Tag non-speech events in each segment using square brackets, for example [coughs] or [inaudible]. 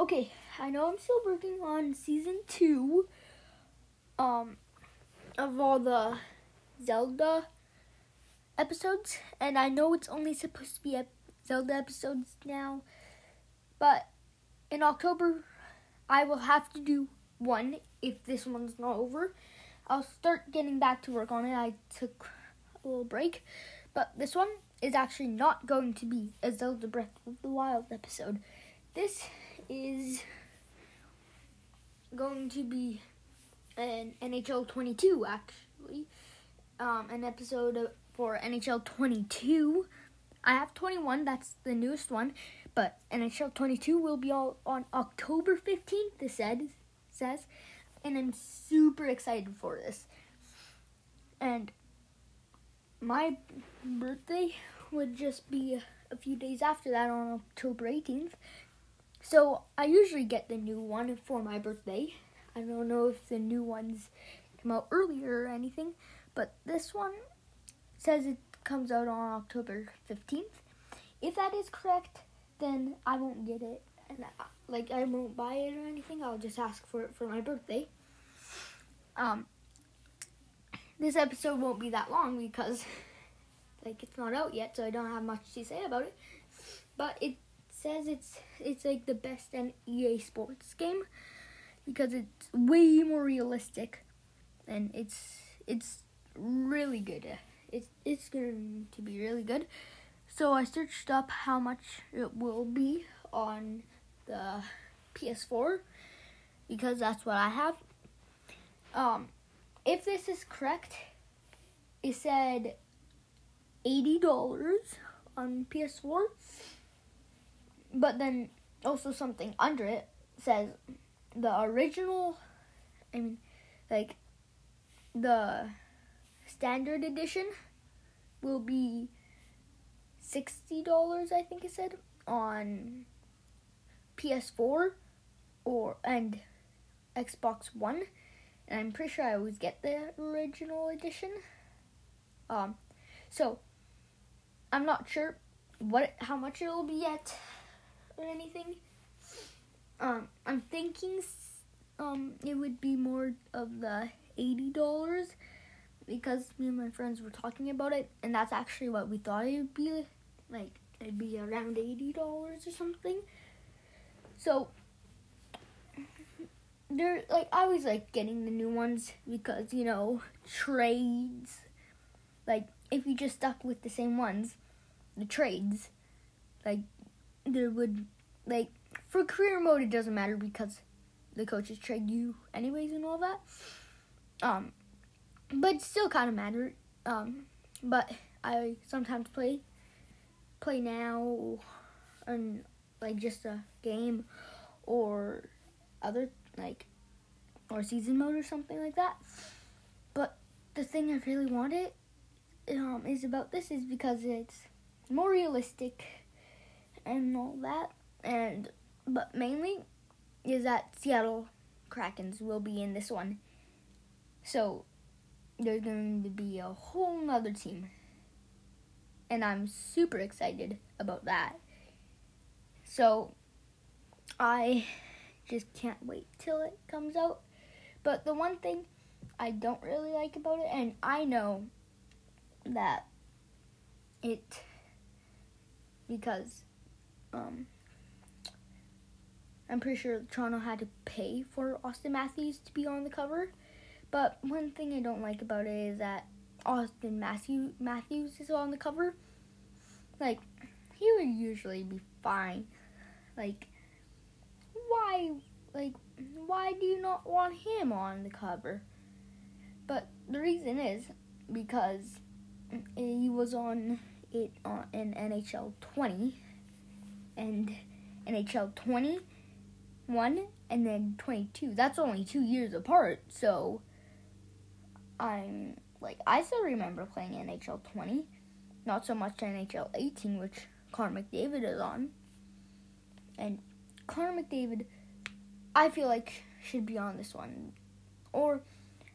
okay, I know I'm still working on season two. Um, of all the Zelda episodes, and I know it's only supposed to be ep- Zelda episodes now, but in October, I will have to do one if this one's not over. I'll start getting back to work on it. I took a little break, but this one is actually not going to be a Zelda Breath of the Wild episode. This is going to be an NHL 22 actually, um, an episode for NHL 22. I have 21, that's the newest one, but NHL 22 will be all on October 15th. This said says, and I'm super excited for this. And my birthday would just be a few days after that on October 18th. So I usually get the new one for my birthday. I don't know if the new ones come out earlier or anything, but this one says it comes out on October 15th. If that is correct, then I won't get it and I, like I won't buy it or anything. I'll just ask for it for my birthday. Um this episode won't be that long because [laughs] like it's not out yet, so I don't have much to say about it. But it says it's it's like the best EA Sports game because it's way more realistic and it's it's really good. It's it's going to be really good. So I searched up how much it will be on the PS4 because that's what I have. Um, if this is correct, it said eighty dollars on PS4, but then also something under it says the original. I mean, like the standard edition will be sixty dollars. I think it said on PS4 or and Xbox One, and I'm pretty sure I always get the original edition. Um, so I'm not sure what how much it'll be yet or anything. Um, I'm thinking um it would be more of the eighty dollars because me and my friends were talking about it, and that's actually what we thought it would be like. It'd be around eighty dollars or something. So they're like I always like getting the new ones because you know trades. Like if you just stuck with the same ones, the trades, like there would like for career mode it doesn't matter because the coaches trade you anyways and all that. Um, but still kind of matter. Um, but I sometimes play play now and like just a game or other like or season mode or something like that. But the thing I really wanted um, is about this is because it's more realistic and all that, and but mainly is that Seattle Krakens will be in this one. So there's going to be a whole nother team. And I'm super excited about that. So I just can't wait till it comes out. But the one thing I don't really like about it, and I know that it because um, I'm pretty sure Toronto had to pay for Auston Matthews to be on the cover. But one thing I don't like about it is that Auston Matthew Matthews is on the cover. Like he would usually be fine. Like why like why do you not want him on the cover? But the reason is because he was on it on in NHL 20 and NHL 21 and then 22. That's only 2 years apart. So I'm like I still remember playing NHL 20, not so much NHL 18 which Connor McDavid is on. And Connor McDavid I feel like should be on this one. Or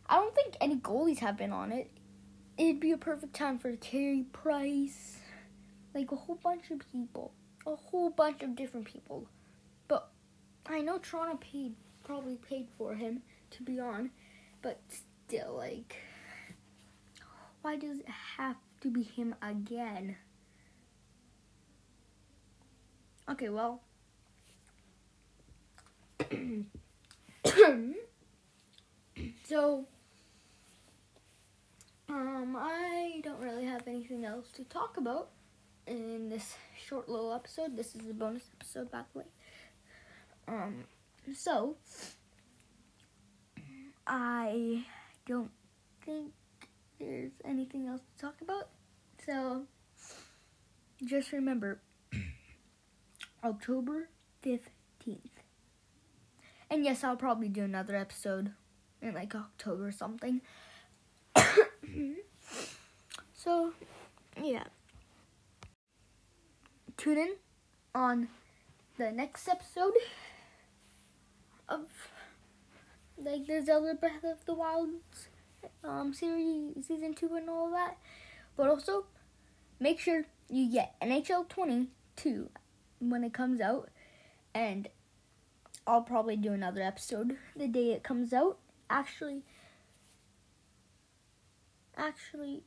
I don't think any goalies have been on it. It'd be a perfect time for Carey Price. Like a whole bunch of people. A whole bunch of different people. But I know Toronto paid probably paid for him to be on, but still, like, why does it have to be him again? Okay, well. [coughs] so, um, I don't really have anything else to talk about in this short little episode. This is a bonus episode, by the way. Um, so I don't think there's anything else to talk about. So just remember [clears throat] October 15th. And yes, I'll probably do another episode in like October or something. [coughs] [coughs] [coughs] so, yeah. Tune in on the next episode of like the Zelda Breath of the Wild um, series season two and all that. But also make sure you get NHL 22 when it comes out, and I'll probably do another episode the day it comes out. Actually, actually,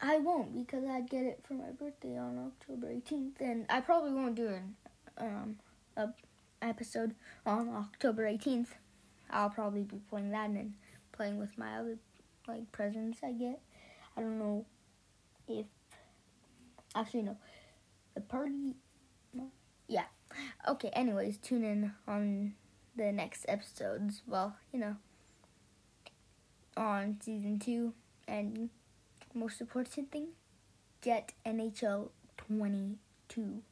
I won't because I get it for my birthday on October 18th, and I probably won't do an um a episode on October 18th. I'll probably be playing that and playing with my other like presents I get. I don't know if actually no, the party. Yeah. Okay. Anyways, tune in on the next episodes. Well, you know, on season two, and most important thing, get NHL twenty two.